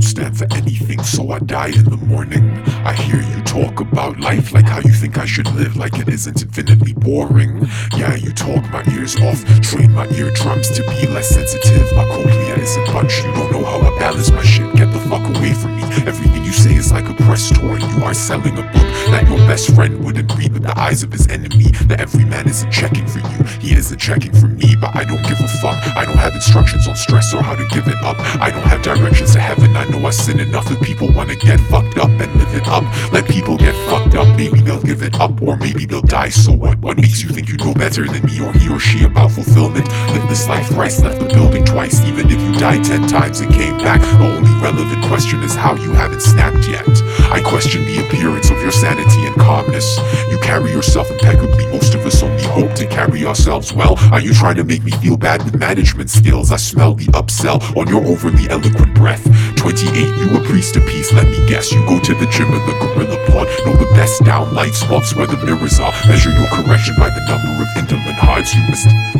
stand for anything, so I die in the morning. I hear you talk about life like how you think I should live, like it isn't infinitely boring. Yeah, you talk my ears off, train my eardrums to be less sensitive. My cochlea isn't bunch, you don't know how I balance my shit. Get the fuck away from me. Everything you say is like a press tour. You are selling a book that your best friend wouldn't read with the eyes of his enemy. That every man isn't checking for you, he isn't checking for me, but I instructions on stress or how to give it up. I don't have directions to heaven. I know I sin enough if people wanna get fucked up and live it up. Let people get fucked up, maybe they'll give it up, or maybe they'll die. So what? What makes you think you know better than me or he or she about fulfillment? Live this life thrice, left the building twice. Even if you died ten times and came back, the only relevant question is how you haven't snapped yet. I question the appearance of your sanity and calmness. You carry yourself impeccably. Most of us hope to carry ourselves well. Are you trying to make me feel bad with management skills? I smell the upsell on your overly eloquent breath. 28, you a priest of peace, let me guess. You go to the gym in the gorilla pod. Know the best down light spots where the mirrors are. Measure your correction by the number of indolent hearts you must